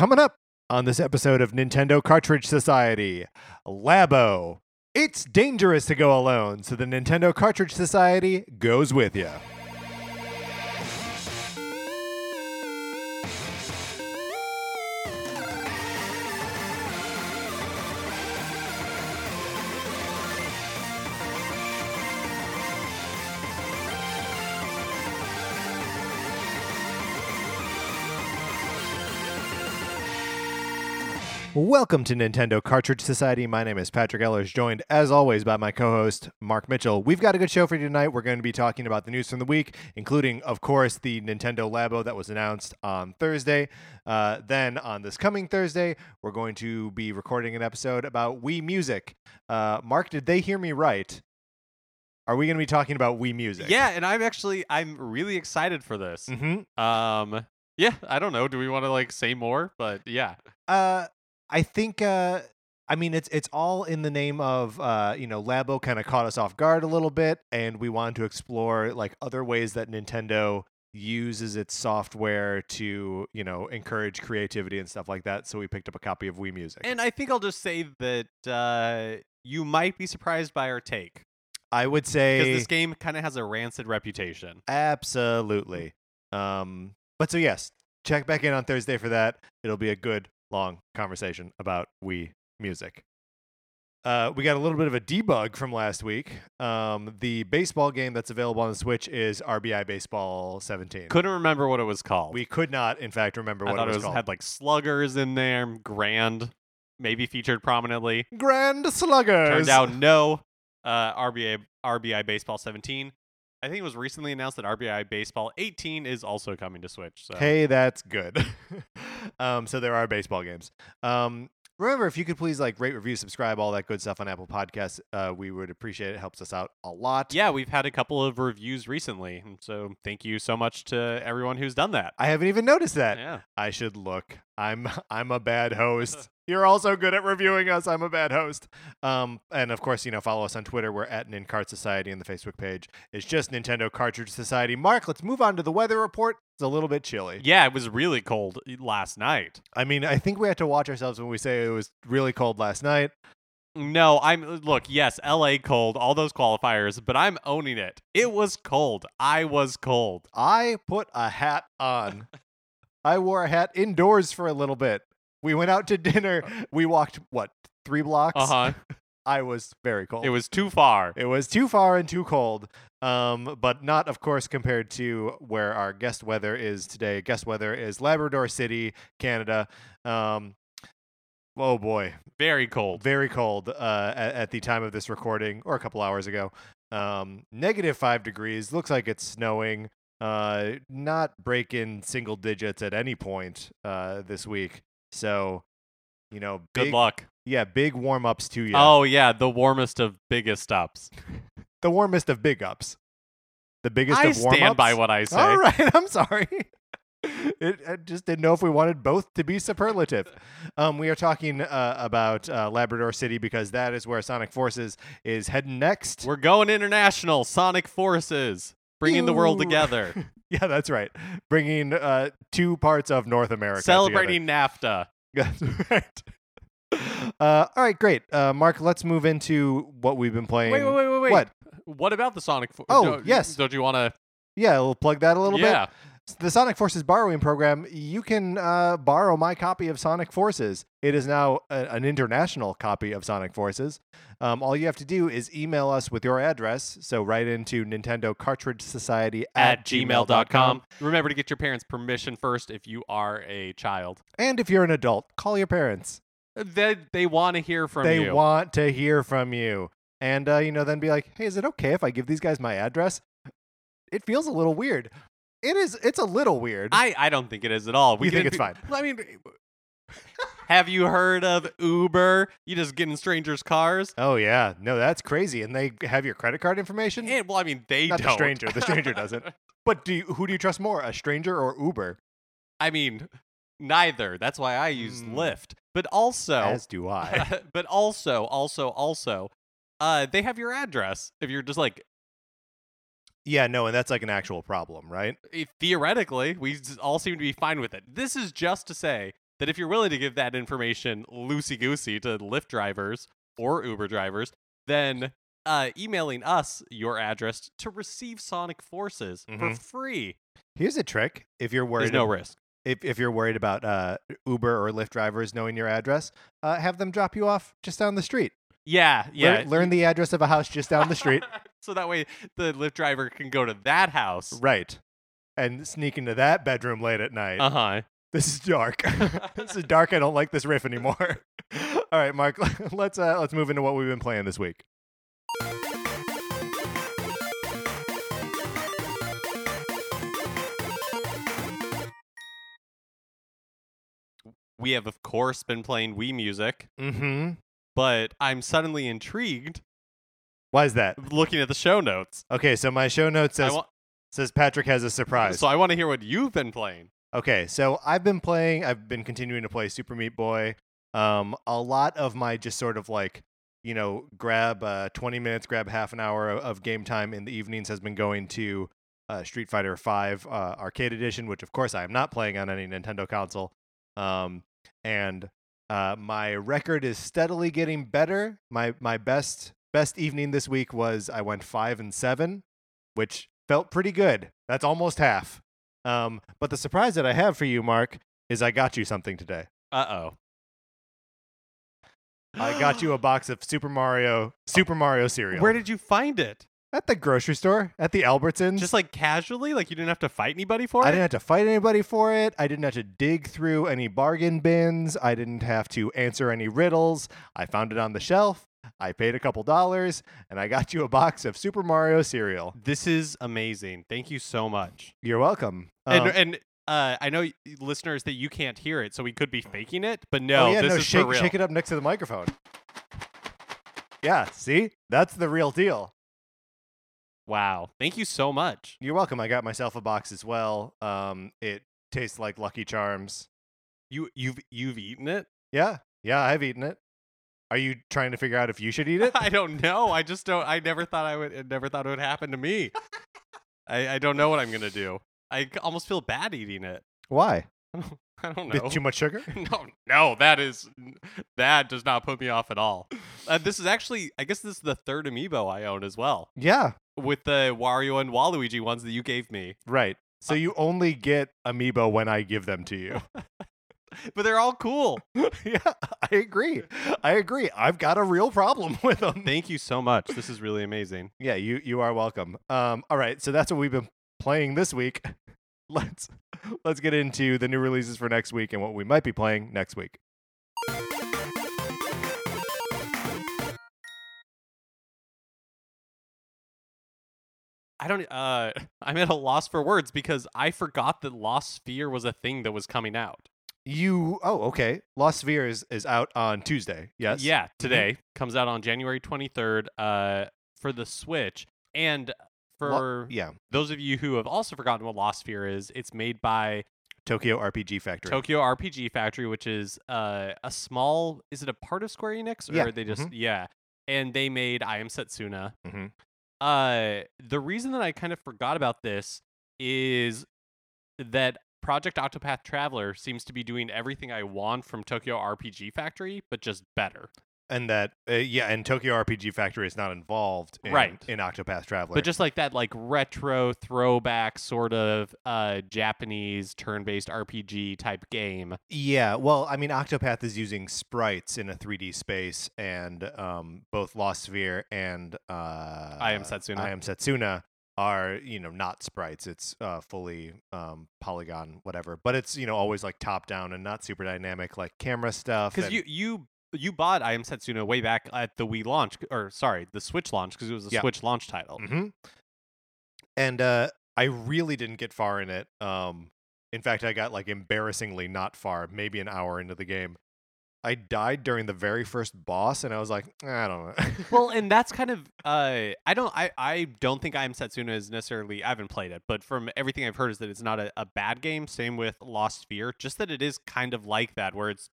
Coming up on this episode of Nintendo Cartridge Society, Labo. It's dangerous to go alone, so the Nintendo Cartridge Society goes with you. Welcome to Nintendo Cartridge Society. My name is Patrick Ellers, joined as always by my co host, Mark Mitchell. We've got a good show for you tonight. We're going to be talking about the news from the week, including, of course, the Nintendo Labo that was announced on Thursday. Uh, then on this coming Thursday, we're going to be recording an episode about Wii Music. Uh, Mark, did they hear me right? Are we going to be talking about Wii Music? Yeah, and I'm actually I'm really excited for this. Mm-hmm. Um, yeah, I don't know. Do we want to like say more? But yeah, Uh, I think. Uh, I mean, it's it's all in the name of uh, you know, Labo kind of caught us off guard a little bit, and we wanted to explore like other ways that Nintendo uses its software to you know encourage creativity and stuff like that. So we picked up a copy of Wii Music. and I think I'll just say that uh, you might be surprised by our take I would say because this game kind of has a rancid reputation. absolutely. Um, but so yes, check back in on Thursday for that. It'll be a good long conversation about Wii Music. Uh, we got a little bit of a debug from last week. Um, the baseball game that's available on the Switch is RBI Baseball 17. Couldn't remember what it was called. we could not, in fact, remember I what it was, it was called. had like sluggers in there, grand, maybe featured prominently. Grand Sluggers. Turned out no. Uh, RBI RBI Baseball 17. I think it was recently announced that RBI Baseball 18 is also coming to Switch. So Hey, that's good. um, so there are baseball games. Um, remember, if you could please like rate, review, subscribe, all that good stuff on Apple Podcasts, uh, we would appreciate it. It helps us out a lot. yeah, we've had a couple of reviews recently, so thank you so much to everyone who's done that. I haven't even noticed that. Yeah, I should look. I'm I'm a bad host. You're also good at reviewing us. I'm a bad host. Um, and of course, you know, follow us on Twitter. We're at Nincart Society, and the Facebook page is just Nintendo Cartridge Society. Mark, let's move on to the weather report. It's a little bit chilly. yeah, it was really cold last night. I mean, I think we have to watch ourselves when we say it was really cold last night. No, I'm look. Yes, L.A. cold, all those qualifiers, but I'm owning it. It was cold. I was cold. I put a hat on. I wore a hat indoors for a little bit. We went out to dinner. We walked what three blocks? Uh huh. I was very cold. it was too far. It was too far and too cold. Um, but not, of course, compared to where our guest weather is today. Guest weather is Labrador City, Canada. Um, oh boy, Very cold. very cold uh, at, at the time of this recording, or a couple hours ago. Um, negative five degrees. Looks like it's snowing. Uh, not breaking single digits at any point uh, this week. So, you know, Good luck. yeah, big warm ups to you. Oh yeah, the warmest of biggest ups. the warmest of big ups. The biggest I of warm stand by what I say. All right, I'm sorry. It, I just didn't know if we wanted both to be superlative. Um, we are talking uh, about uh, Labrador City because that is where Sonic Forces is heading next. We're going international. Sonic Forces, bringing the world together, yeah, that's right. Bringing uh, two parts of North America. celebrating NAFTA. together. That's right. Uh, all right, great. Uh, Mark, let's move into what we've been playing. Wait, wait, wait, wait. What? What about the Sonic? Fo- Oh, don't- yes. Don't you want to? Yeah, we'll plug that a little bit. The Sonic Forces borrowing program, you can uh, borrow my copy of Sonic Forces. It is now a, an international copy of Sonic Forces. Um, all you have to do is email us with your address. So write into Nintendo Cartridge Society At gmail.com. Remember to get your parents' permission first if you are a child. And if you're an adult, call your parents. They they want to hear from they you. They want to hear from you. And, uh, you know, then be like, hey, is it okay if I give these guys my address? It feels a little weird. It is. It's a little weird. I I don't think it is at all. We You think it's fine? I mean, have you heard of Uber? You just get in strangers' cars. oh, yeah. No, that's crazy. And they have your credit card information? And, well, I mean, they Not the don't. stranger. The stranger doesn't. But do you, who do you trust more, a stranger or Uber? I mean, neither. That's why I use Mm. Lyft. But also, As do I. but also, also, also, uh, they have your address. If you're just like yeah, no, and that's like an actual problem, right? eh, theoretically, we all seem to be fine with it. This is just to say that if you're willing to give that information loosey goosey to Lyft drivers or Uber drivers, then uh, emailing us your address to receive Sonic Forces for Mhm. free. Here's a trick: if you're worried, There's no risk. if if you're worried about uh, Uber or Lyft drivers knowing your address, uh, have them drop you off just down the street. Yeah, yeah. Learn, learn the address of a house just down the street. so that way the Lyft driver can go to that house. right. And sneak into that bedroom late at night. Uh huh. This is dark. this is dark. I don't like this riff anymore. All right, Mark. Let's uh, let's move into what we've been playing this week. We have, of course, been playing Wii music, Mm-hmm. But I'm suddenly intrigued Why is that? looking at the show notes. Okay, so my show note I says wa- says Patrick has a surprise. so I want to hear what you've been playing. Okay, so I've been playing. I've been continuing to play Super Meat Boy. Um, a lot of my just sort of like, you know, grab uh, 20 minutes, grab half an hour of, of game time in the evenings has been going to uh, Street Fighter Five uh, Arcade Edition, which of course I am not playing on any Nintendo console. Um, and uh, my record is steadily getting better. My my best best evening this week was I went five and seven, which felt pretty good. That's almost half. Um, but the surprise that I have for you, Mark, is I got you something today. Uh oh. I got you a box of Super Mario Super Mario cereal. Where did you find it? At the grocery store at the Albertsons. Just like casually, like you didn't have to fight anybody for it? I didn't have to fight anybody for it. I didn't have to dig through any bargain bins. I didn't have to answer any riddles. I found it on the shelf. I paid a couple dollars, and I got you a box of Super Mario cereal. This is amazing. Thank you so much. You're welcome. and Um, and uh, I know y- listeners that you can't hear it, so we could be faking it, but no, oh yeah, this no, is shake, for real. shake it up next to the microphone. Yeah, see, that's the real deal. Wow. Thank you so much. You're welcome. I got myself a box as well. Um, it tastes like Lucky Charms. You you've you've eaten it? Yeah, yeah, I've eaten it. Are you trying to figure out if you should eat it? I don't know. I just don't. I never thought I would. I never thought it would happen to me. I I don't know what I'm gonna do. I almost feel bad eating it. Why? I don't Bit know. Too much sugar? no, no, that is that does not put me off at all. Uh, this is actually, I guess, this is the third amiibo I own as well, Yeah, with the Wario and Waluigi ones that you gave me. right. So you only get amiibo when I give them to you. But they're all cool. yeah, I agree. I agree. I've got a real problem with them. Thank you so much. This is really amazing. Yeah, you you are welcome. Um, all right, so that's what we've been playing this week. Let's let's get into the new releases for next week and what we might be playing next week. I don't. Uh, I'm at a loss for words because I forgot that Lost Sphear was a thing that was coming out. You oh okay. Lost Sphear is, is out on Tuesday. Yes. Yeah, today comes out on January 23rd. Uh, for the Switch and Lo- for yeah. those of you who have also forgotten what Lost Sphear is, it's made by Tokyo RPG Factory. Tokyo RPG Factory, which is uh, a small. Is it a part of Square Enix, or Yeah, are they just yeah? And they made I Am Setsuna. Mhm. Uh, the reason that I kind of forgot about this is that Project Octopath Traveler seems to be doing everything I want from Tokyo RPG Factory, but just better. And that uh, yeah, and Tokyo RPG Factory is not involved in, Right. in Octopath Traveler. But just like that, like retro throwback sort of uh, Japanese turn-based RPG type game. Yeah, well, I mean, Octopath is using sprites in a 3D space, and um, both Lost Sphear and uh, I Am Setsuna. I Am Setsuna are you know not sprites. It's uh, fully um, polygon, whatever. But it's you know always like top down and not super dynamic like camera stuff. Because and- you you you bought I Am Setsuna way back at the Wii launch, or sorry, the Switch launch, because it was a Yeah. Switch launch title. Mhm. And uh, I really didn't get far in it. Um, in fact, I got like embarrassingly not far, maybe an hour into the game. I died during the very first boss, and I was like, I don't know. well, and that's kind of uh, I don't I I don't think I Am Setsuna is necessarily I haven't played it, but from everything I've heard is that it's not a, a bad game. Same with Lost Sphear, just that it is kind of like that, where it's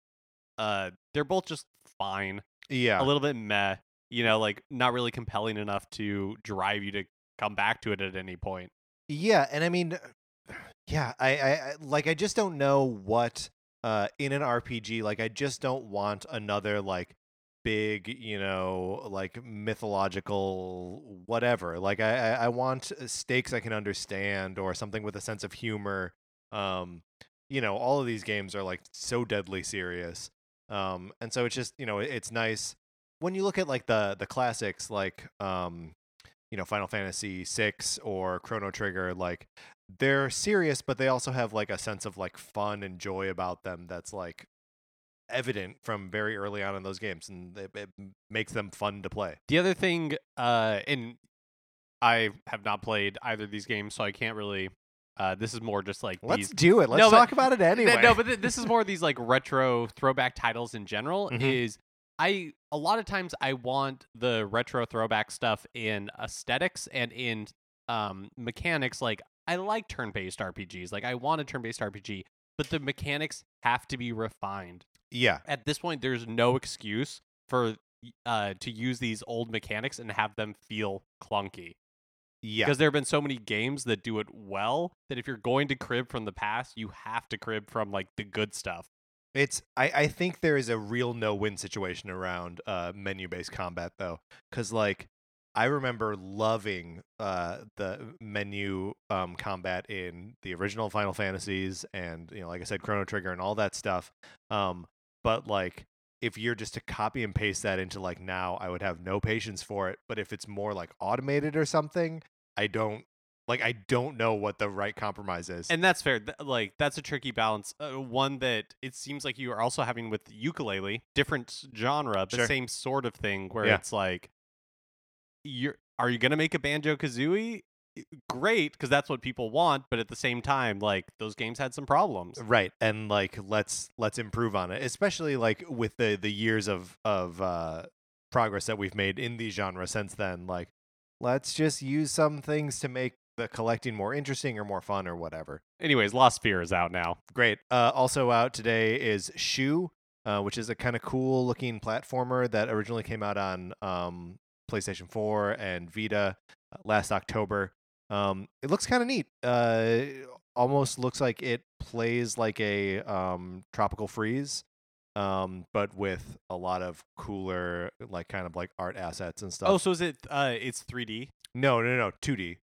uh they're both just fine, yeah, a little bit meh, you know, like not really compelling enough to drive you to come back to it at any point. Yeah, and I mean, yeah, I, I, I like I just don't know what uh, in an RPG. Like I just don't want another like big, you know, like mythological whatever. Like I, I, I want stakes I can understand or something with a sense of humor. Um, you know, all of these games are like so deadly serious. Um, and so it's just, you know, it's nice when you look at like the the classics like um, you know, Final Fantasy 6 or Chrono Trigger, like they're serious, but they also have like a sense of like fun and joy about them that's like evident from very early on in those games and it, it makes them fun to play. The other thing, uh, and I have not played either of these games, so I can't really. Uh, this is more just like Let's these. do it. Let's No, but- talk about it Th- anyway. No, but th- this is more of these like retro throwback titles in general. Mhm. Is I a lot of times I want the retro throwback stuff in aesthetics and in um mechanics. Like I like turn-based RPGs. Like I want a turn-based RPG, but the mechanics have to be refined. yeah, At this point, there's no excuse for uh to use these old mechanics and have them feel clunky yeah. because there have been so many games that do it well that if you're going to crib from the past, you have to crib from like the good stuff. It's I, I think there is a real no win situation around uh menu based combat though. Cause like I remember loving uh the menu um combat in the original Final Fantasies and you know, like I said, Chrono Trigger and all that stuff. Um but like if you're just to copy and paste that into like now, I would have no patience for it. But if it's more like automated or something, I don't like I don't know what the right compromise is. And that's fair. Th- Like that's a tricky balance. Uh, one that it seems like you are also having with Yooka-Laylee, different genre, but Sure. same sort of thing. Where Yeah. it's like, you're are you gonna make a banjo kazooie? Great, because that's what people want. But at the same time, like those games had some problems. right and like let's let's improve on it especially like with the the years of of uh progress that we've made in the genre since then like let's just use some things to make the collecting more interesting or more fun or whatever Anyways, Lost Sphear is out now. great uh also out today is Shu uh, which is a kind of cool looking platformer that originally came out on um playstation 4 and vita uh, last october um it looks kind of neat uh almost looks like it plays like a um tropical freeze um but with a lot of cooler like kind of like art assets and stuff Oh, so is it? Uh, it's 3D. no no no 2d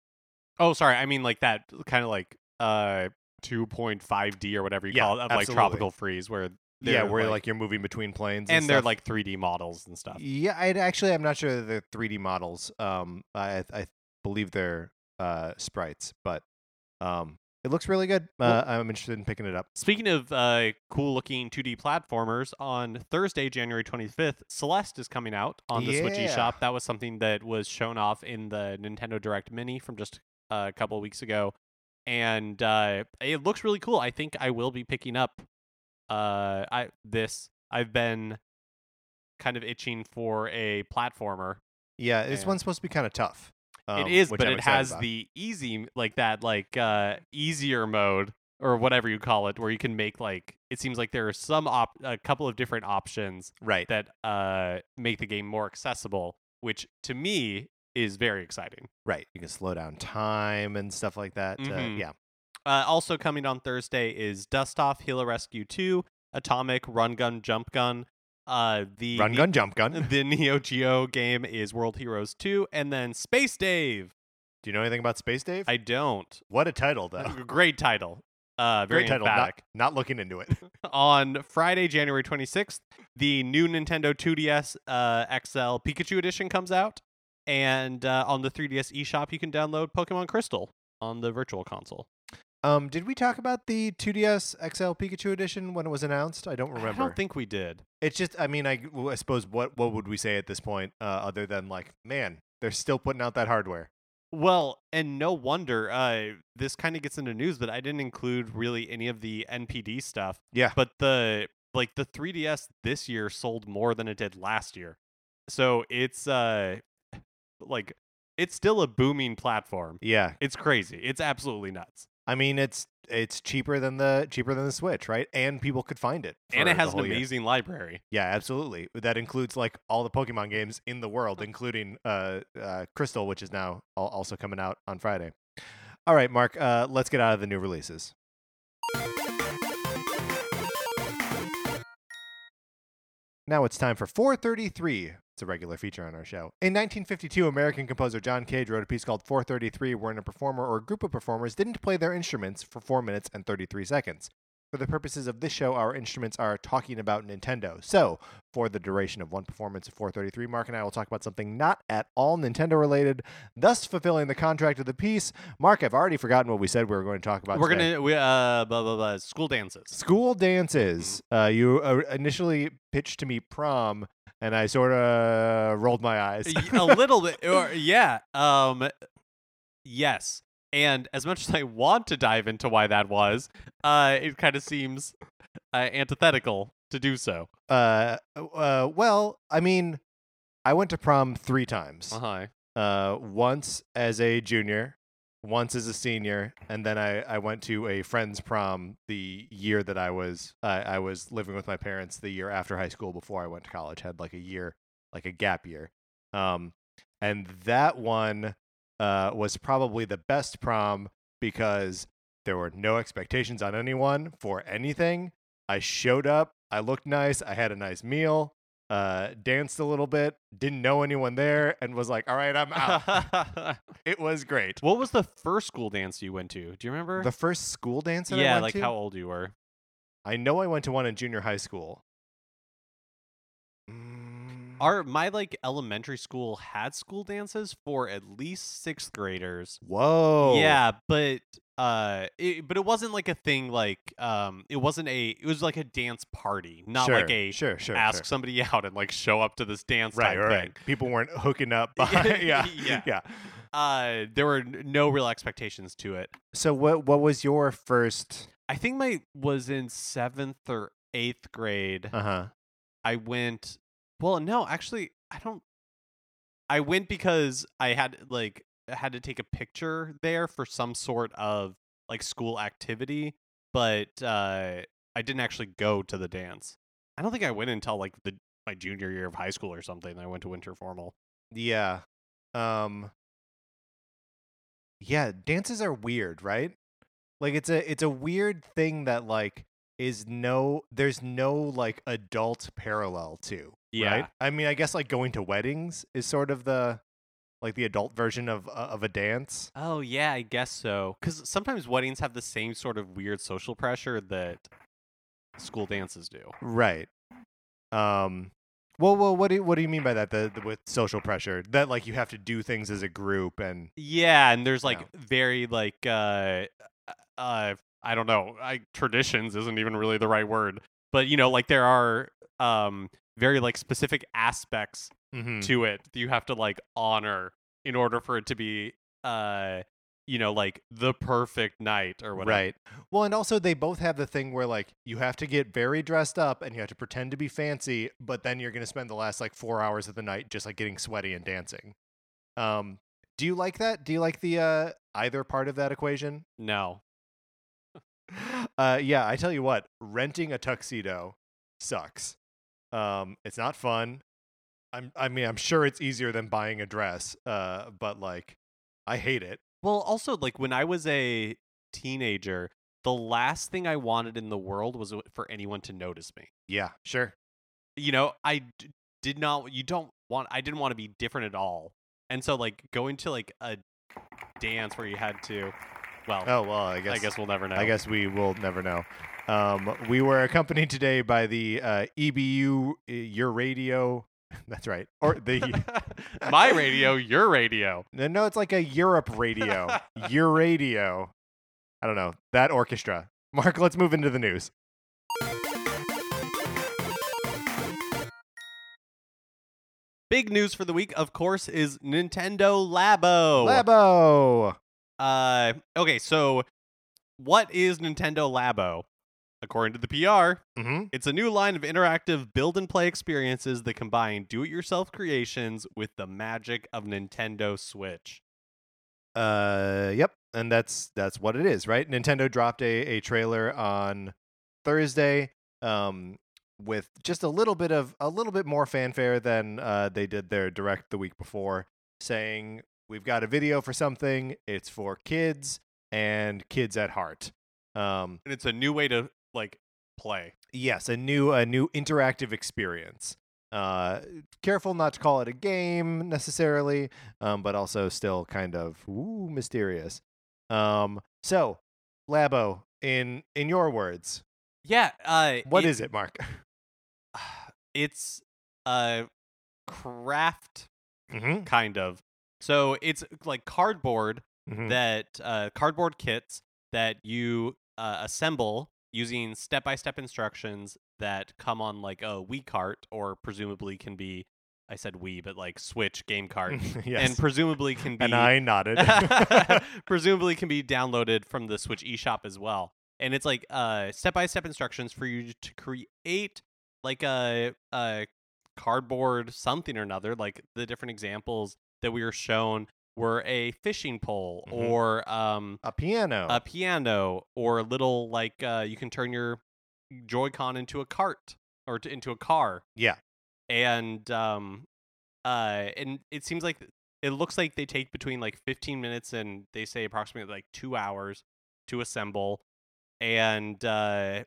Oh, sorry. I mean like that kind of like uh 2.5D or whatever you Yeah, call it of like tropical freeze where yeah they're, where like, you're moving between planes and they're stuff. like 3D models and stuff. Yeah, I actually I'm not sure they're 3D models. Um, I I believe they're uh sprites, but um, it looks really good. Uh, I'm interested in picking it up. Speaking of uh, cool looking 2D platformers, on Thursday, January 25th, Celeste is coming out on the Switch Yeah. eShop. That was something that was shown off in the Nintendo Direct Mini from just a couple of weeks ago. And uh, it looks really cool. I think I will be picking up uh, I this. I've been kind of itching for a platformer. Yeah, this And- one's supposed to be kind of tough. Um, it is, but I'm it has about. the easy, like that, like uh, easier mode or whatever you call it, where you can make like it seems like there are some op- a couple of different options right. that uh make the game more accessible, which to me is very exciting. Right. You can slow down time and stuff like that. Uh, Mhm. yeah. Uh, also coming on Thursday is Dustoff Heli Rescue 2, Atomik Run Gun Jump Gun. Uh, the Run gun, jump gun. the Neo Geo game is World Heroes 2, and then Space Dave. Do you know anything about Space Dave? I don't. what a title, though. Great title. Uh, very Great title. Not, not looking into it. on Friday, January 26th, the new Nintendo 2DS uh, XL Pikachu Edition comes out. And uh, on the 3DS eShop, you can download Pokemon Crystal on the Virtual Console. Um, did we talk about the 2DS XL Pikachu edition when it was announced? I don't remember. I don't think we did. It's just, I mean, I, I suppose what what would we say at this point, uh, other than like, man, they're still putting out that hardware. Well, and no wonder. Uh, this kind of gets into news, but I didn't include really any of the NPD stuff. Yeah. But the like the 3DS this year sold more than it did last year, so it's uh like it's still a booming platform. Yeah, It's crazy. It's absolutely nuts. I mean, it's it's cheaper than the cheaper than the Switch, right? And people could find it. and it has an whole year. amazing library. Yeah, absolutely. That includes like all the Pokemon games in the world, including uh, uh, Crystal, which is now also coming out on Friday. All right, Mark, uh, let's get out of the new releases. Now it's time for 433. It's a regular feature on our show. In 1952, American composer John Cage wrote a piece called 433, wherein a performer or a group of performers didn't play their instruments for 4 minutes and 33 seconds. For the purposes of this show, our instruments are talking about Nintendo. So, for the duration of one performance of 433, Mark and I will talk about something not at all Nintendo related, thus fulfilling the contract of the piece. Mark, I've already forgotten what we said we were going to talk about. We're today. gonna we uh blah blah blah school dances. School dances. Uh, you uh, initially pitched to me prom, and I sort of rolled my eyes. a little bit, or yeah. Um, yes. And as much as I want to dive into why that was, uh, it kind of seems uh, antithetical to do so. uh, uh, well, I mean, I went to prom three times. Uh-huh. Uh, once as a junior, once as a senior, and then I, I went to a friend's prom the year that I was I I was living with my parents the year after high school before I went to college. Had like a year, like a gap year. Um, and that one uh, was probably the best prom because there were no expectations on anyone for anything. I showed up, I looked nice, I had a nice meal, uh, danced a little bit, didn't know anyone there, and was like, all right, I'm out. it was great. what was the first school dance you went to? Do you remember? The first school dance that I yeah, went like to, how old you were. I know I went to one in junior high school. Our my like elementary school had school dances for at least sixth graders. whoa. Yeah, but uh, it, but it wasn't like a thing like um, it wasn't a it was like a dance party, not sure, like a sure, sure. ask sure. somebody out and like show up to this dance Right, type right, thing. right. People weren't hooking up. By, yeah, Yeah. yeah. Uh, there were no real expectations to it. So what what was your first? I think my was in seventh or eighth grade. Uh huh. I went. Well, no, actually, I don't. I went because I had like had to take a picture there for some sort of like school activity, but uh, I didn't actually go to the dance. I don't think I went until like the my junior year of high school or something. I went to winter formal. Yeah. Um Yeah, dances are weird, right? Like it's a it's a weird thing that like is no there's no like adult parallel to. Yeah. Right? I mean, I guess like going to weddings is sort of the like the adult version of uh, of a dance. Oh yeah, I guess so. Because sometimes weddings have the same sort of weird social pressure that school dances do. Right. Um well, well, what do you, what do you mean by that? The, the with social pressure that like you have to do things as a group and Yeah, and there's like No. very like uh uh I don't know, I traditions isn't even really the right word. But you know, like there are um very like specific aspects Mhm. to it that you have to like honor in order for it to be uh you know like the perfect night or whatever. Right. Well, and also they both have the thing where like you have to get very dressed up and you have to pretend to be fancy, but then you're going to spend the last like 4 hours of the night just like getting sweaty and dancing. Um do you like that? Do you like the uh either part of that equation? No. Uh yeah, I tell you what, renting a tuxedo sucks. Um it's not fun. I'm I mean, I'm sure it's easier than buying a dress, uh but like I hate it. Well, also like when I was a teenager, the last thing I wanted in the world was for anyone to notice me. Yeah, sure. you know, I d- did not. You don't want. I didn't want to be different at all. And so, like going to like a dance where you had to. Well, Oh, well, I guess I guess we'll never know. I guess we will never know. Um, we were accompanied today by the uh, EBU uh, Your Radio. That's right. Or the my radio, your radio. no, no, it's like a Europe radio. Your Radio. I don't know that orchestra. Mark, let's move into the news. Big news for the week, of course, is Nintendo Labo. Labo. Uh, okay, so what is Nintendo Labo? According to the PR, Mm-hmm. It's a new line of interactive build and play experiences that combine do it yourself creations with the magic of Nintendo Switch. Uh, yep, and that's that's what it is, right? Nintendo dropped a a trailer on Thursday, um, with just a little bit of a little bit more fanfare than uh, they did their direct the week before, saying we've got a video for something. It's for kids and kids at heart. Um, And it's a new way to like play. Yes, a new a new interactive experience. Uh, careful not to call it a game necessarily, um, but also still kind of ooh, mysterious. Um, so, Labo, in in your words, Yeah. Uh, what it- is it, Mark? It's a craft mm-hmm. kind of. So it's like cardboard Mm-hmm. that uh, cardboard kits that you uh, assemble using step-by-step instructions that come on like a Wii cart or presumably can be I said Wii but like Switch game cart yes. and presumably can be and I nodded. presumably can be downloaded from the Switch eShop as well. And it's like uh step-by-step instructions for you to create like a a cardboard something or another like the different examples that we were shown were a fishing pole Mhm. or um a piano. a piano or a little like uh you can turn your Joy-Con into a cart or to, into a car yeah. and um uh and it seems like it looks like they take between like 15 minutes and they say approximately like 2 hours to assemble and uh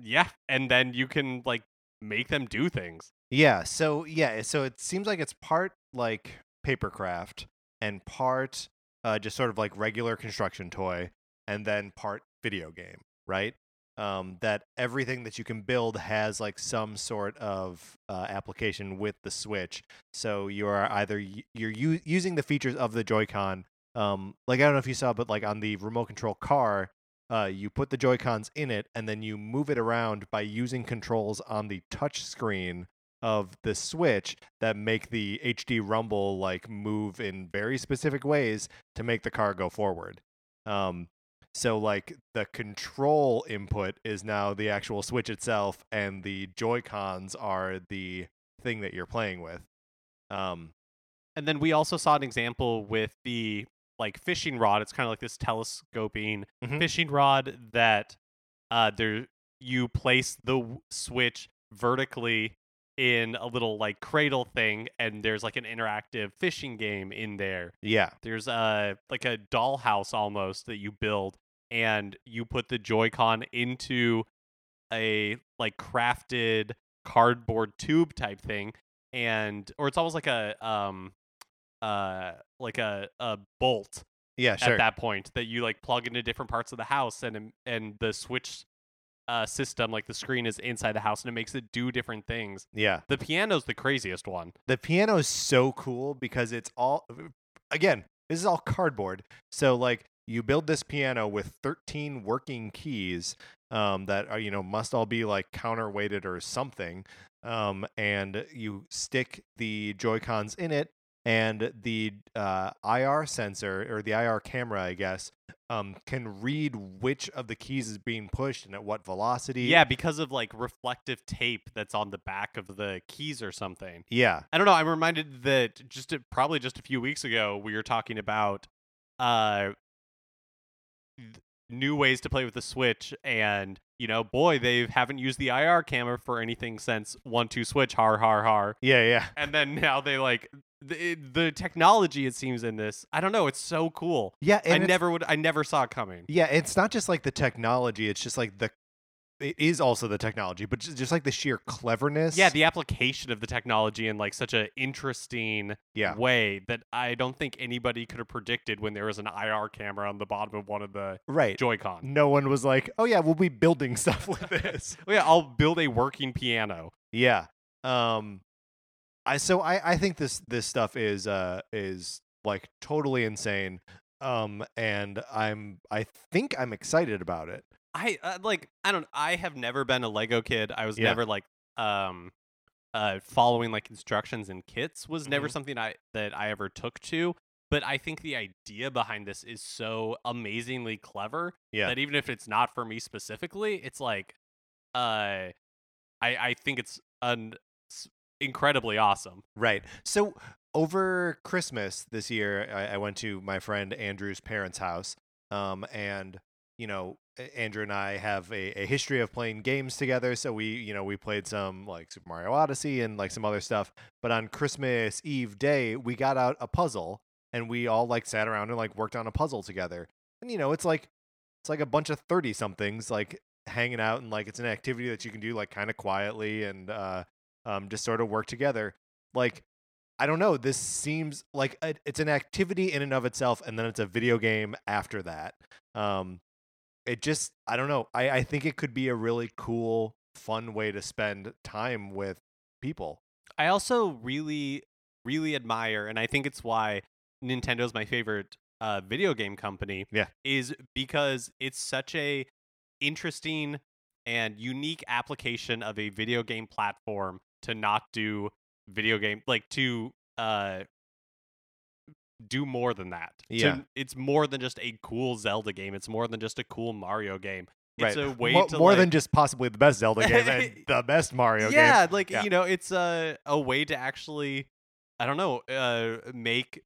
yeah and then you can like make them do things Yeah. So yeah. So it seems like it's part like papercraft and part uh, just sort of like regular construction toy, and then part video game, right? Um, that everything that you can build has like some sort of uh, application with the Switch. So you are either you're u- using the features of the Joy-Con. Um, like I don't know if you saw, but like on the remote control car, uh, you put the Joy Cons in it, and then you move it around by using controls on the touch screen of the Switch that make the HD Rumble like move in very specific ways to make the car go forward. Um, so like the control input is now the actual Switch itself, and the Joy Cons are the thing that you're playing with. Um, and then we also saw an example with the like fishing rod it's kind of like this telescoping Mhm. fishing rod that uh there you place the switch vertically in a little like cradle thing and there's like an interactive fishing game in there yeah, there's a like a dollhouse almost that you build and you put the joy-con into a like crafted cardboard tube type thing and or it's almost like a um uh like a a bolt yeah, sure. at that point that you like plug into different parts of the house and and the switch uh system like the screen is inside the house and it makes it do different things. Yeah. the piano's the craziest one. The piano is so cool because it's all again this is all cardboard. So like you build this piano with 13 working keys um, that are you know must all be like counterweighted or something um, and you stick the joy cons in it and the uh, ir sensor or the ir camera i guess um, can read which of the keys is being pushed and at what velocity yeah because of like reflective tape that's on the back of the keys or something yeah I don't know. I'm reminded that just a, probably just a few weeks ago we were talking about uh th- new ways to play with the Switch, and you know, boy, they haven't used the IR camera for anything since 1-2-Switch. Har har har. yeah yeah And then now they like the, the technology. It seems in this. I don't know. It's so cool. yeah I never would. I never saw it coming. Yeah, it's not just like the technology; it's just like the. It is also the technology, but just, just like the sheer cleverness. Yeah, the application of the technology in like such a interesting yeah, way that I don't think anybody could have predicted when there was an IR camera on the bottom of one of the right. Joy-Con. No one was like, "Oh yeah, we'll be building stuff with this." Oh yeah, I'll build a working piano. yeah. Um, I so I I think this this stuff is uh is like totally insane. Um, and I'm I think I'm excited about it. I uh, like I don't I have never been a Lego kid. I was Yeah. never like um uh following like instructions and kits was never Mhm. something I that I ever took to. But I think the idea behind this is so amazingly clever Yeah. that even if it's not for me specifically, it's like uh I I think it's an incredibly awesome. Right. So over Christmas this year, I, I went to my friend Andrew's parents' house. Um, and you know, Andrew and I have a, a history of playing games together. So we, you know, we played some like Super Mario Odyssey and like some other stuff. But on Christmas Eve day, we got out a puzzle and we all like sat around and like worked on a puzzle together. And you know, it's like it's like a bunch of thirty somethings like hanging out and like it's an activity that you can do like kind of quietly and uh, um, just sort of work together. Like I don't know. This seems like a, it's an activity in and of itself, and then it's a video game after that. Um, it just I don't know. I I think it could be a really cool, fun way to spend time with people. I also really, really admire, and I think it's why Nintendo's my favorite uh, video game company. Yeah. is because it's such a interesting and unique application of a video game platform to not do video game like to uh do more than that. To- Yeah. it's more than just a cool Zelda game. It's more than just a cool Mario game. It's right. a way Mo- to more like, than just possibly the best Zelda game and the best Mario yeah, game. like Yeah. you know, it's a a way to actually, I don't know, uh, make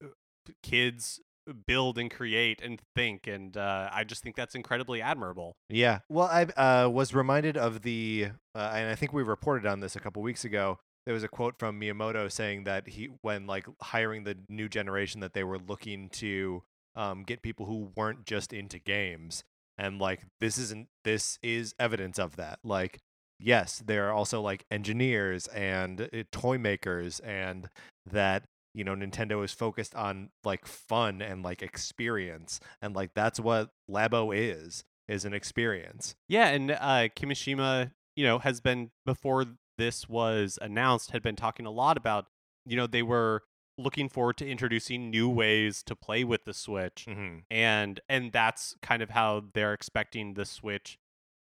kids build and create and think, and uh, I just think that's incredibly admirable. Yeah. Well, I uh, was reminded of the, uh, and I think we reported on this a couple weeks ago. There was a quote from Miyamoto saying that he, when like hiring the new generation, that they were looking to um, get people who weren't just into games, and like this isn't this is evidence of that. Like, yes, there are also like engineers and uh, toy makers, and that you know Nintendo is focused on like fun and like experience, and like that's what Labo is is an experience. Yeah, and uh, Kimishima, you know, has been before this was announced, had been talking a lot about, you know, they were looking forward to introducing new ways to play with the Switch. Mm-hmm. and and that's kind of how they're expecting the switch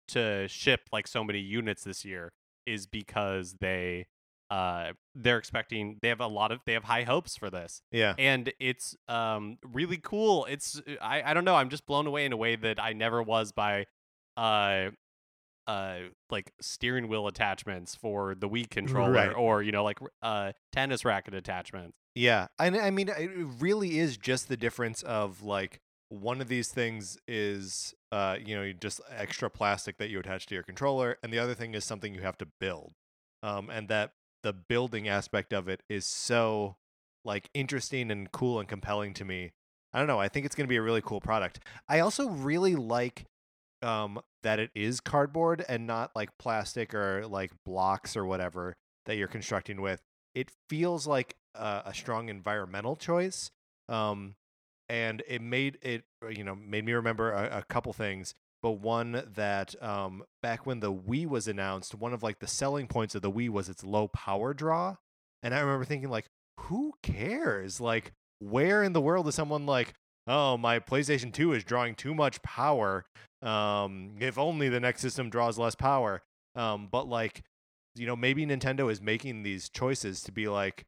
to ship like so many units this year is because they uh they're expecting they have a lot of they have high hopes for this Yeah. and it's um really cool it's i i don't know i'm just blown away in a way that i never was by uh uh like steering wheel attachments for the Wii controller Right. or you know like uh tennis racket attachments Yeah. And I mean, it really is just the difference of like one of these things is, uh, you know, just extra plastic that you attach to your controller, and the other thing is something you have to build. Um, and that the building aspect of it is so like interesting and cool and compelling to me. I don't know. I think it's going to be a really cool product. I also really like um, that it is cardboard and not like plastic or like blocks or whatever that you're constructing with. It feels like a, a strong environmental choice. Um, and it made it, uh, you know, made me remember a, a couple things. But one that um, back when the Wii was announced, one of like the selling points of the Wii was its low power draw. And I remember thinking, like, who cares? Like, where in the world is someone like, oh, my PlayStation 2 is drawing too much power. Um, if only the next system draws less power. Um, but like, you know, maybe Nintendo is making these choices to be like,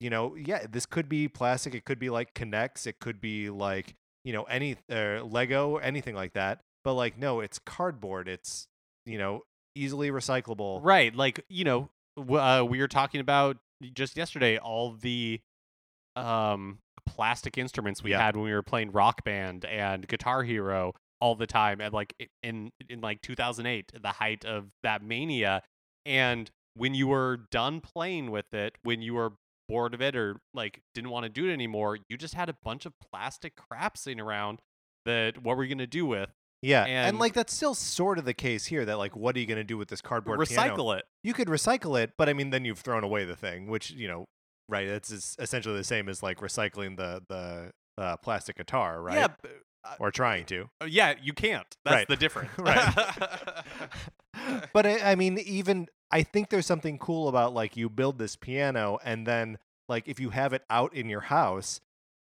you know, yeah, this could be plastic. It could be like Kinects. It could be like, you know, any uh, Lego, anything like that. But like, no, it's cardboard. It's, you know, easily recyclable. Right. Like, you know, uh, we were talking about just yesterday all the um plastic instruments we Yeah. had when we were playing Rock Band and Guitar Hero all the time and like in in like 2008 the height of that mania and when you were done playing with it when you were bored of it or like didn't want to do it anymore you just had a bunch of plastic crap sitting around that what were you going to do with Yeah, and, And- like that's still sort of the case here. That like, what are you going to do with this cardboard piano? recycle it You could recycle it, but I mean, then you've thrown away the thing, which you know, right? It's es- essentially the same as like recycling the the uh, plastic guitar, right? yeah b- uh, Or trying to. Uh, yeah, you can't. That's Right. the difference. Right. but I, I mean, even I think there's something cool about like you build this piano and then like if you have it out in your house,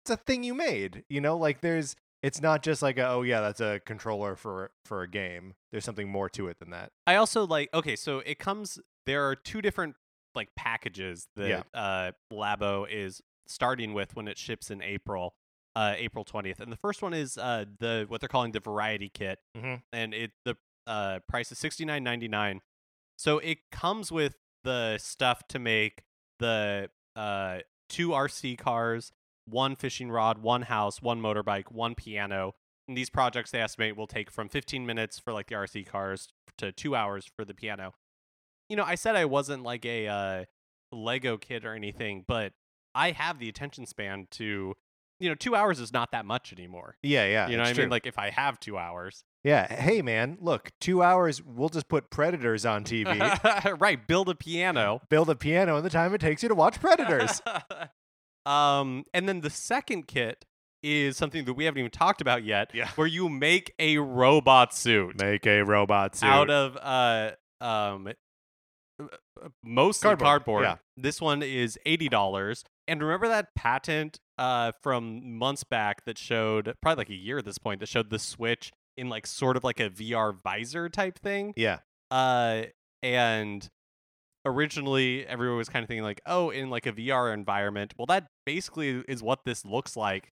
it's a thing you made. You know, like there's it's not just like a, oh yeah, that's a controller for for a game. There's something more to it than that. I also like. Okay, so it comes. There are two different like packages that Yeah. uh, Labo is starting with when it ships in April, uh, April twentieth. And the first one is uh, the what they're calling the variety kit, Mhm. and it the uh, price is sixty nine ninety nine. So it comes with the stuff to make the uh, two RC cars, one fishing rod, one house, one motorbike, one piano. And these projects they estimate will take from 15 minutes for like the RC cars to two hours for the piano. You know, I said I wasn't like a uh, Lego kid or anything, but I have the attention span to, you know, two hours is not that much anymore. Yeah, yeah. you know what I it's mean? Like if I have two hours, yeah. Hey, man, look, two hours. We'll just put Predators on TV. right? Build a piano. build a piano in the time it takes you to watch Predators. um, and then the second kit is something that we haven't even talked about yet. Yeah. where you make a robot suit Make a robot suit out of uh um mostly Cardboard, cardboard. yeah. This one is eighty dollars. And remember that patent uh from months back that showed probably like a year at this point that showed the Switch in like sort of like a VR visor type thing. yeah, Uh, and originally everyone was kind of thinking like, oh, in like a VR environment. Well, that basically is what this looks like,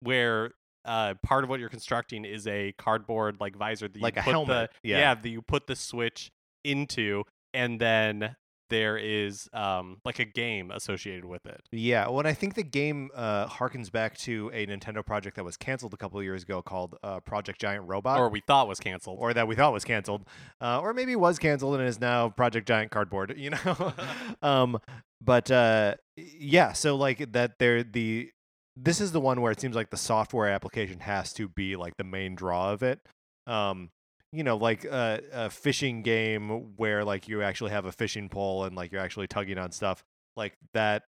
where uh, part of what you're constructing is a cardboard like visor that you Like a put helmet, The, yeah. that you put the switch into, and then there is um like a game associated with it. yeah. Well, and I think the game uh, harkens back to a Nintendo project that was canceled a couple of years ago called uh, Project Giant Robot. or we thought was canceled. or that we thought was canceled, uh, or maybe was canceled and is now Project Giant Cardboard. You know, um, but uh, yeah. So like that, there the this is the one where it seems like the software application has to be like the main draw of it. Um, you know, like a, a fishing game where like you actually have a fishing pole and like you're actually tugging on stuff like that.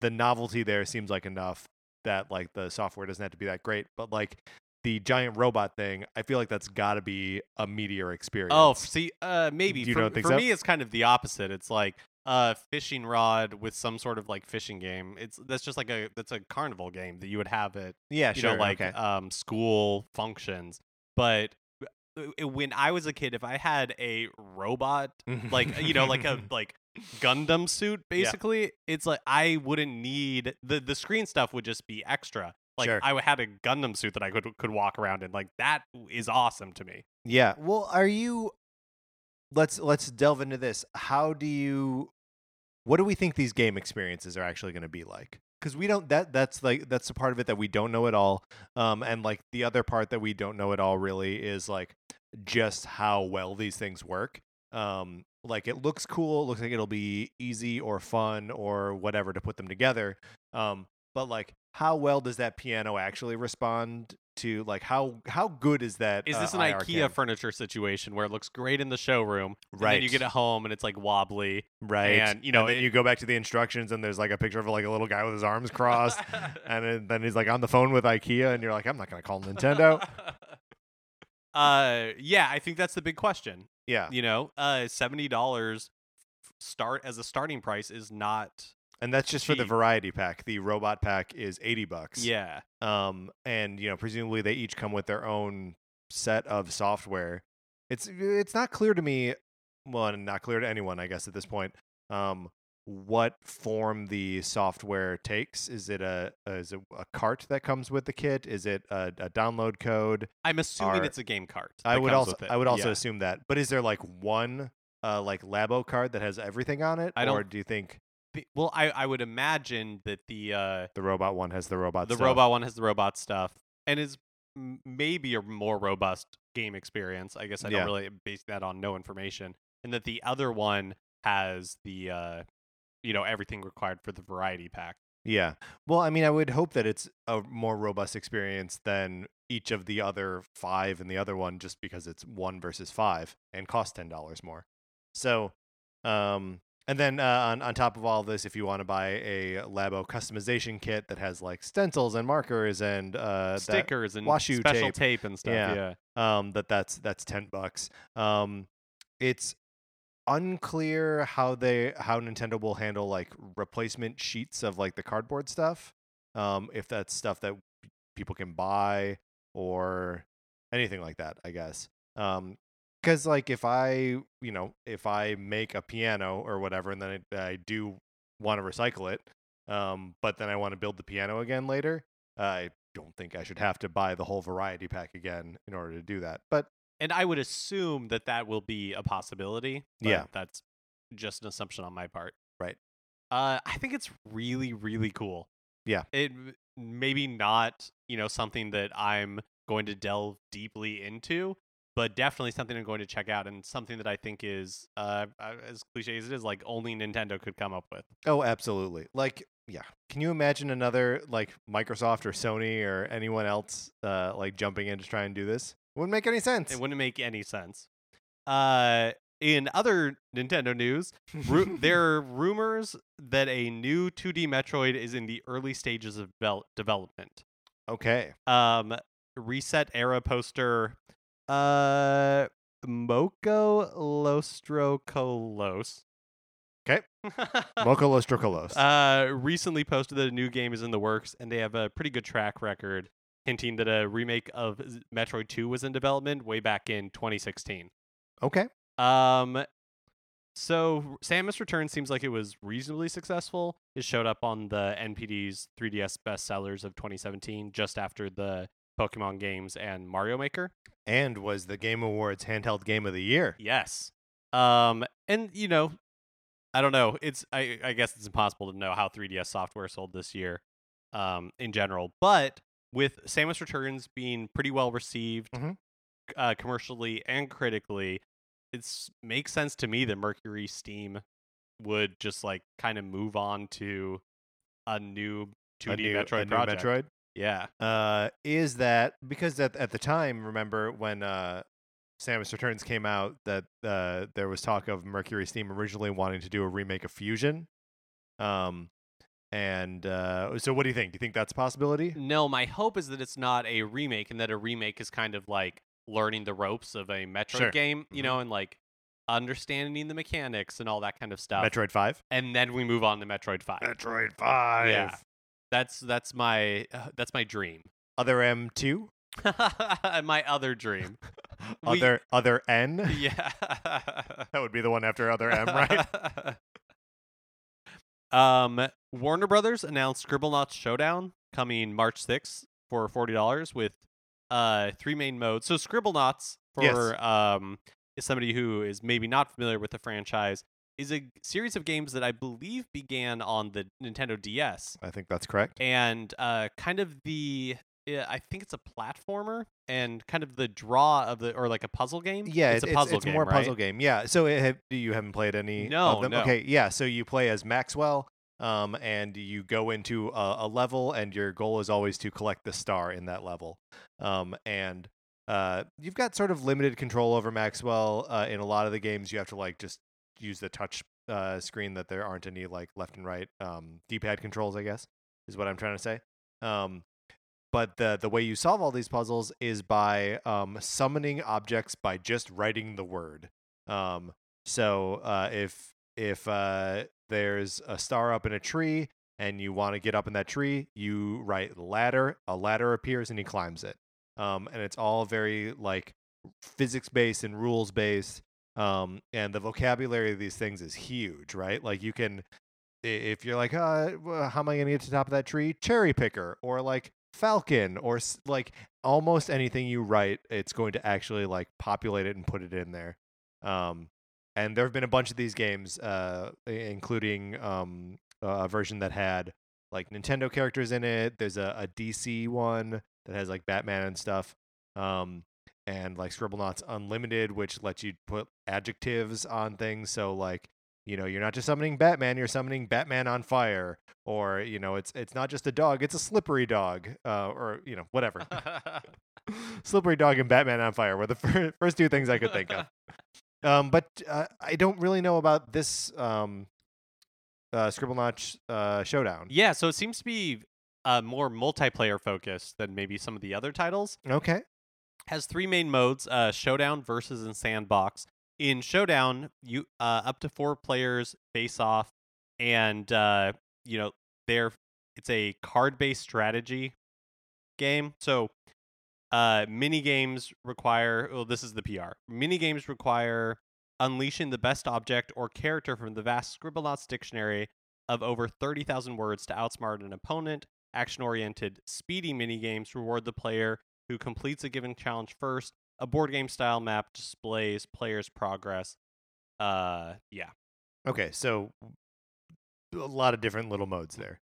The novelty there seems like enough that like the software doesn't have to be that great, but like the giant robot thing, I feel like that's got to be a meteor experience. Oh, see, uh, maybe You for, don't think for so? me, it's kind of the opposite. It's like a fishing rod with some sort of like fishing game. It's that's just like a that's a carnival game that you would have at yeah, you sure. know like okay. um school functions. But when I was a kid, if I had a robot like you know like a like Gundam suit basically it's like I wouldn't need the the screen stuff would just be extra like Sure. I had a Gundam suit that I could could walk around in like that is awesome to me Yeah. Well, are you let's let's delve into this. How do you what do we think these game experiences are actually going to be like? Cuz we don't that that's like that's the part of it that we don't know at all. Um and like the other part that we don't know at all really is like just how well these things work. Um like it looks cool, it looks like it'll be easy or fun or whatever to put them together. Um but like how well does that piano actually respond to like how how good is that Is uh, this an IR IKEA cam? furniture situation where it looks great in the showroom, and then you get it home and it's like wobbly, Right. And, you know, then it- you go back to the instructions and there's like a picture of like a little guy with his arms crossed. and then, then he's like on the phone with IKEA and you're like, I'm not going to call Nintendo. Uh, yeah, I think that's the big question. yeah. You know, uh, seventy dollars start as a starting price is not. And that's just for the variety pack. The robot pack is 80 bucks. Yeah, Um and you know, presumably they each come with their own set of software. It's it's not clear to me, well, not clear to anyone, I guess at this point. Um what form the software takes is it a is it a cart that comes with the kit is it a, a download code I'm assuming Are- it's a game cart. I would also. I would also Yeah. assume that. But is there like one uh like Labo card that has everything on it? I or don't- do you think The- well, I I would imagine that the uh the robot one has the robot the stuff? robot one has the robot stuff and is m- maybe a more robust game experience. I guess I don't really base that on no information, and that the other one has the uh you know everything required for the variety pack. Yeah. Well, I mean, I would hope that it's a more robust experience than each of the other five and the other one just because it's one versus five and costs ten dollars more. So um and then uh, on on top of all this, if you want to buy a Labo customization kit that has like stencils and markers and uh, Stickers and washi special tape. tape. and stuff. Yeah. Yeah. um that that's that's 10 bucks um it's unclear how they how nintendo will handle like replacement sheets of like the cardboard stuff um if that's stuff that people can buy or anything like that i guess. Um because like if i you know if i make a piano or whatever and then i, I do want to recycle it um but then i want to build the piano again later i don't think i should have to buy the whole variety pack again in order to do that but And I would assume that that will be a possibility. Yeah. That's just an assumption on my part. Right. Uh, I think it's really, really cool. Yeah. It maybe not, you know, something that I'm going to delve deeply into, but definitely something I'm going to check out and something that I think is, uh, uh, as cliche as it is, like only Nintendo could come up with. Oh, absolutely. Like yeah. Can you imagine another like Microsoft or Sony or anyone else uh, like jumping in to try and do this? Wouldn't make any sense. It wouldn't make any sense. Uh, in other Nintendo news, ru- there are rumors that a new 2D Metroid is in the early stages of vel- development. Okay. Um, ResetEra poster. Uh, Moko Lostrocolos. Okay. Moco Los Trocolos. uh, recently posted that a new game is in the works, and they have a pretty good track record, hinting that a remake of Metroid 2 was in development way back in 2016. okay. Um, so Samus Return seems like it was reasonably successful. It showed up on the NPD's 3DS bestsellers of 2017, just after the Pokemon games and Mario Maker. And was the Game Awards handheld game of the year. Yes. Um, and you know, I don't know. It's I I guess it's impossible to know how 3DS software sold this year, um, in general. But with Samus Returns being pretty well received, Mhm. uh, commercially and critically, it makes sense to me that MercurySteam would just like kind of move on to a new 2D a new, Metroid project. Metroid. Yeah. Uh, is that because at at the time, remember when uh, Samus Returns came out, that uh, there was talk of MercurySteam originally wanting to do a remake of Fusion. Um, and uh, so what do you think? Do you think that's a possibility? No, my hope is that it's not a remake and that a remake is kind of like learning the ropes of a Metroid Sure. game, you Mhm. know, and like understanding the mechanics and all that kind of stuff. Metroid Five. and then we move on to Metroid 5. Metroid Five. Yeah. That's that's my uh, that's my dream. Other M two. my other dream. We- Other other N. yeah. That would be the one after other M, right? Um, Warner Brothers announced Scribblenauts Showdown coming March 6th for forty dollars with uh three main modes. So Scribblenauts for Yes. um is somebody who is maybe not familiar with the franchise is a series of games that I believe began on the Nintendo DS I think that's correct. and uh kind of the I think it's a platformer and kind of the draw of the or like a puzzle game. Yeah, it's it- a puzzle game. it's, game, more right? puzzle game. Yeah. So it, have, you haven't played any No, of them? no. Okay. Yeah. So you play as Maxwell, um, and you go into a, a level, and your goal is always to collect the star in that level. Um, and uh, you've got sort of limited control over Maxwell. Uh, in a lot of the games, you have to like just use the touch uh, screen. That there aren't any like left and right um, D-pad controls. I guess is what I'm trying to say. Um, but the the way you solve all these puzzles is by um, summoning objects by just writing the word. Um, so uh, if if uh, there's a star up in a tree and you want to get up in that tree, you write ladder. A ladder appears and he climbs it. Um, and it's all very like physics based and rules based. Um, and the vocabulary of these things is huge, right? Like you can, if you're like, uh, how am I going to get to the top of that tree? Cherry picker, or like falcon, or like almost anything you write, it's going to actually like populate it and put it in there. Um, and there have been a bunch of these games, uh, including um, a version that had like Nintendo characters in it. There's a, a DC one that has like Batman and stuff. Um, and like Scribblenauts Unlimited, which lets you put adjectives on things. So like, you know, you're not just summoning Batman, you're summoning Batman on fire, or you know, it's it's not just a dog, it's a slippery dog, uh, or you know, whatever. slippery dog and Batman on fire were the fir- first two things I could think of. Um, but uh, I don't really know about this um, uh, Scribblenauts uh, showdown. yeah, so it seems to be uh, more multiplayer focused than maybe some of the other titles. Okay. Has three main modes: uh, Showdown, Versus, and Sandbox. In Showdown, you uh, up to four players face off, and uh, you know they're it's a card-based strategy game. So uh, mini games require. Well, this is the PR. Mini games require unleashing the best object or character from the vast Scribblenauts dictionary of over thirty thousand words to outsmart an opponent. Action-oriented, speedy mini games reward the player who completes a given challenge first. A board game style map displays players' progress. Uh, yeah. Okay. So a lot of different little modes there,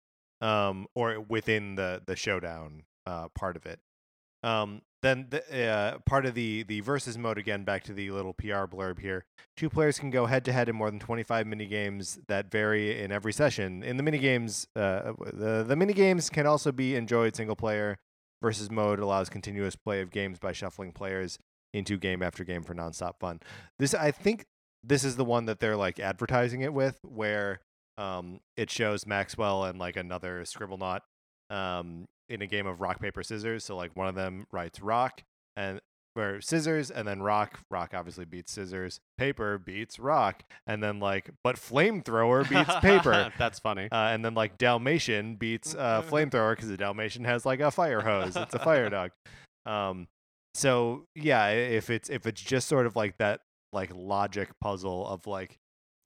um, or within the the showdown uh, part of it. Um, then the, uh, part of the the versus mode again. Back to the little PR blurb here. Two players can go head to head in more than 25 mini games that vary in every session. In the mini games, uh, the the mini games can also be enjoyed single player. Versus mode allows continuous play of games by shuffling players into game after game for nonstop fun. This I think this is the one that they're like advertising it with, where um, it shows Maxwell and like another Scribblenaut um, in a game of rock paper scissors. So like one of them writes rock and or scissors and then rock. Rock obviously beats scissors. Paper beats rock, and then like but flamethrower beats paper. That's funny. Uh, and then like Dalmatian beats uh, flamethrower because the Dalmatian has like a fire hose. It's a fire dog. Um, so yeah, if it's if it's just sort of like that like logic puzzle of like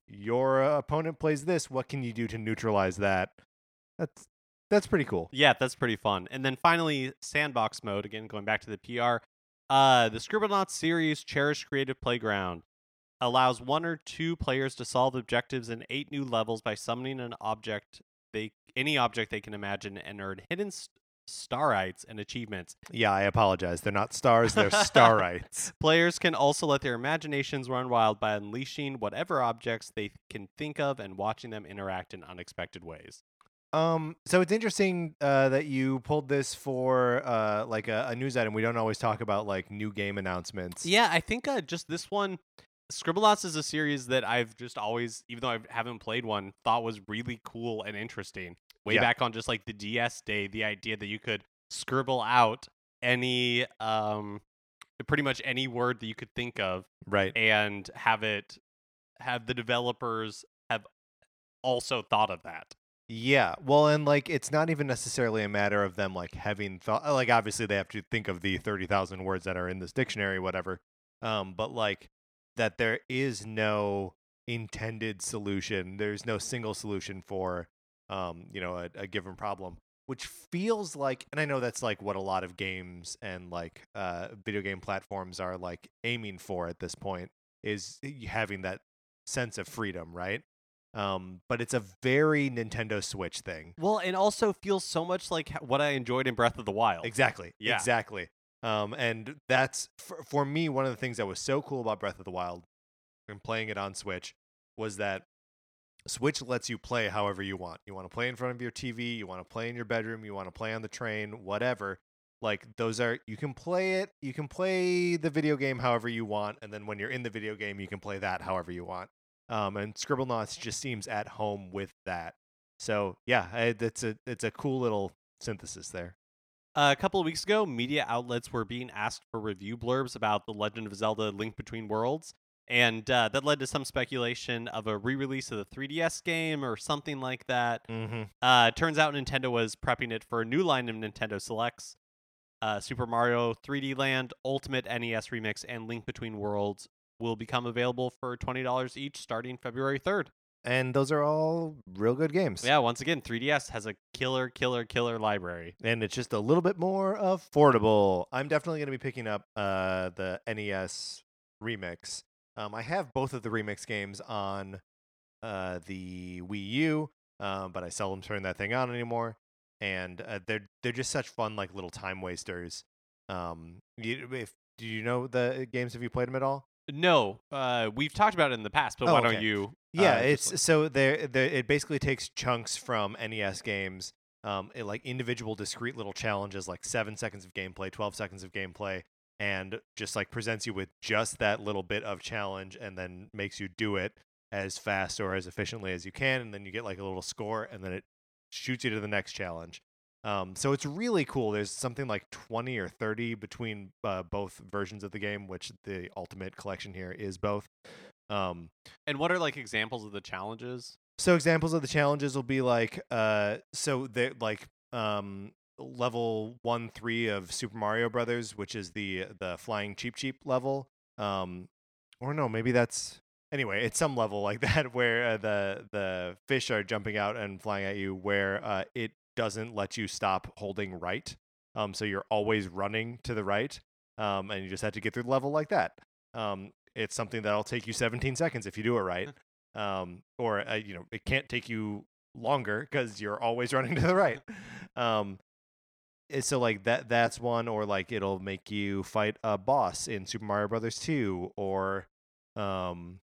your uh, opponent plays this, what can you do to neutralize that? That's that's pretty cool. Yeah, that's pretty fun. And then finally, sandbox mode. Again, going back to the PR. Uh, the Scribblenauts series Cherished Creative Playground allows one or two players to solve objectives in eight new levels by summoning an object they any object they can imagine and earn hidden s- starites and achievements. Yeah, I apologize. They're not stars, they're starites. Players can also let their imaginations run wild by unleashing whatever objects they can think of and watching them interact in unexpected ways. Um, so it's interesting uh, that you pulled this for uh, like a, a news item. We don't always talk about like new game announcements. Yeah, I think uh, just this one, Scribblenauts is a series that I've just always, even though I haven't played one, thought was really cool and interesting. Way Yeah. back on just like the DS day, the idea that you could scribble out any, um, pretty much any word that you could think of Right. and have it, have the developers have also thought of that. Yeah. Well, and like it's not even necessarily a matter of them like having thought. Like obviously they have to think of the thirty thousand words that are in this dictionary, whatever. Um, but like that there is no intended solution. There's no single solution for um, you know, a, a given problem. Which feels like, and I know that's like what a lot of games and like uh, video game platforms are like aiming for at this point is having that sense of freedom, right? Um, but it's a very Nintendo Switch thing. Well, and also feels so much like what I enjoyed in Breath of the Wild. Exactly. Yeah. Exactly. Um, and that's for, for me one of the things that was so cool about Breath of the Wild and playing it on Switch was that Switch lets you play however you want. You want to play in front of your TV, you want to play in your bedroom, you want to play on the train, whatever. Like those are you can play it, you can play the video game however you want, and then when you're in the video game, you can play that however you want. Um, and Scribblenauts just seems at home with that. So yeah, I, it's a it's a cool little synthesis there. A couple of weeks ago, media outlets were being asked for review blurbs about The Legend of Zelda Link Between Worlds, and uh, that led to some speculation of a re release of the 3DS game or something like that. Mm-hmm. Uh, turns out Nintendo was prepping it for a new line of Nintendo Selects uh, Super Mario 3D Land, Ultimate NES Remix, and Link Between Worlds will become available for $20 each starting February 3rd. And those are all real good games. Yeah, once again, 3DS has a killer, killer, killer library. And it's just a little bit more affordable. I'm definitely going to be picking up uh, the NES remix. Um, I have both of the remix games on uh, the Wii U, um, but I seldom turn that thing on anymore. And uh, they're they're just such fun, like little time wasters. Um, you, if do you know the games? Have you played them at all? No, uh, we've talked about it in the past, but Oh, why okay. don't you? Yeah, uh, just it's so there. there- It basically takes chunks from NES games, um, it, like individual discrete little challenges, like seven seconds of gameplay, twelve seconds of gameplay, and just like presents you with just that little bit of challenge, and then makes you do it as fast or as efficiently as you can, and then you get like a little score, and then it shoots you to the next challenge. Um, so it's really cool. There's something like 20 or 30 between uh, both versions of the game, which the Ultimate Collection here is both. Um, and what are like examples of the challenges? so examples of the challenges will be like uh so they like um level 1 3 of Super Mario Brothers, which is the the flying Cheep Cheep level. Um or no, maybe that's anyway, it's some level like that where uh, the the fish are jumping out and flying at you where uh it doesn't let you stop holding right. Um so you're always running to the right. Um and you just have to get through the level like that. Um it's something that'll take you 17 seconds if you do it right um, or uh, you know it can't take you longer because you're always running to the right. Um, eh, so like that that's one or like it'll make you fight a boss in Super Mario Brothers 2 or um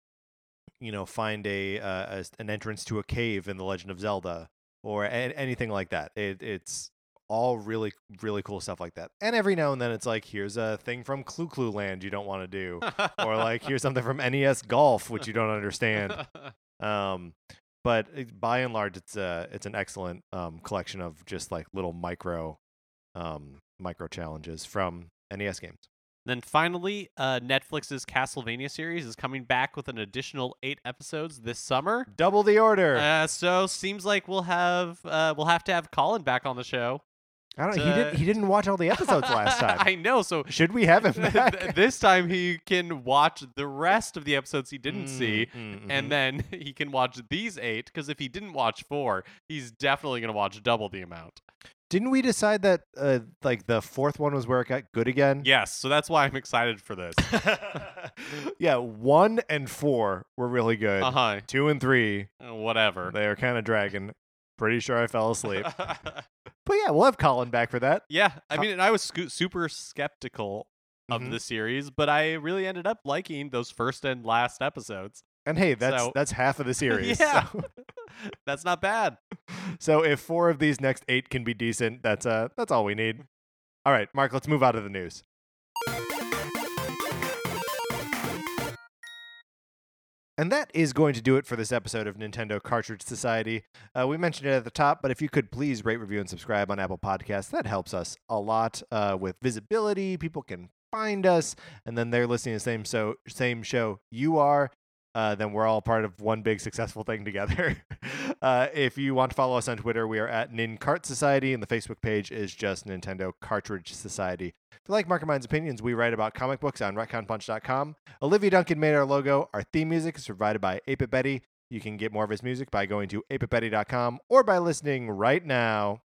you know find a, uh, a an entrance to a cave in The Legend of Zelda or a- anything like that. It, it's all really really cool stuff like that. And every now and then it's like here's a thing from Clu Clu Land you don't want to do or like here's something from NES Golf which you don't understand. Um, but it- by and large, it's a it's an excellent um, collection of just like little micro um, micro challenges from NES games. Then finally, uh, Netflix's Castlevania series is coming back with an additional eight episodes this summer. Double the order. Uh, so seems like we'll have uh, we'll have to have Colin back on the show. I don't. know. He didn't. He didn't watch all the episodes last time. I know. So Should we have him back? this time he can watch the rest of the episodes he didn't see, Mm, mm, mhm. and then he can watch these eight. Because if he didn't watch four, he's definitely gonna watch double the amount. didn't we decide that uh, like the fourth one was where it got good again? Yes, so that's why I'm excited for this. yeah, one and four were really good. uh huh. Two and three, Whatever. they were kind of dragging. Pretty sure I fell asleep. but yeah, we'll have Colin back for that. yeah, I mean, and I was super skeptical of Mhm. the series, but I really ended up liking those first and last episodes. And hey, that's So- that's half of the series. Yeah. So, That's not bad. so if four of these next eight can be decent, that's uh that's all we need. All right, Mark, let's move out of the news. And that is going to do it for this episode of Nintendo Cartridge Society. Uh, we mentioned it at the top, but if you could please rate, review, and subscribe on Apple Podcasts, that helps us a lot uh, with visibility. People can find us, and then they're listening to the same so same show you are. Uh, then we're all part of one big successful thing together. uh, if you want to follow us on Twitter, we are at NinCart Society, and the Facebook page is just Nintendo Cartridge Society. If you like Mark and Mine's opinions, we write about comic books on retconpunch.com. Olivia Duncan made our logo. Our theme music is provided by 8 Betty. You can get more of his music by going to 8bitbetty.com or by listening right now.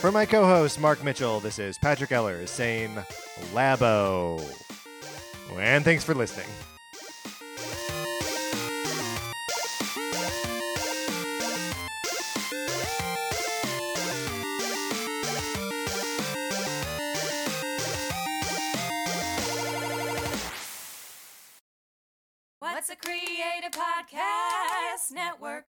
For my co host, Mark Mitchell, this is Patrick Eller saying Labo. And thanks for listening. What's a Creative Podcast Network?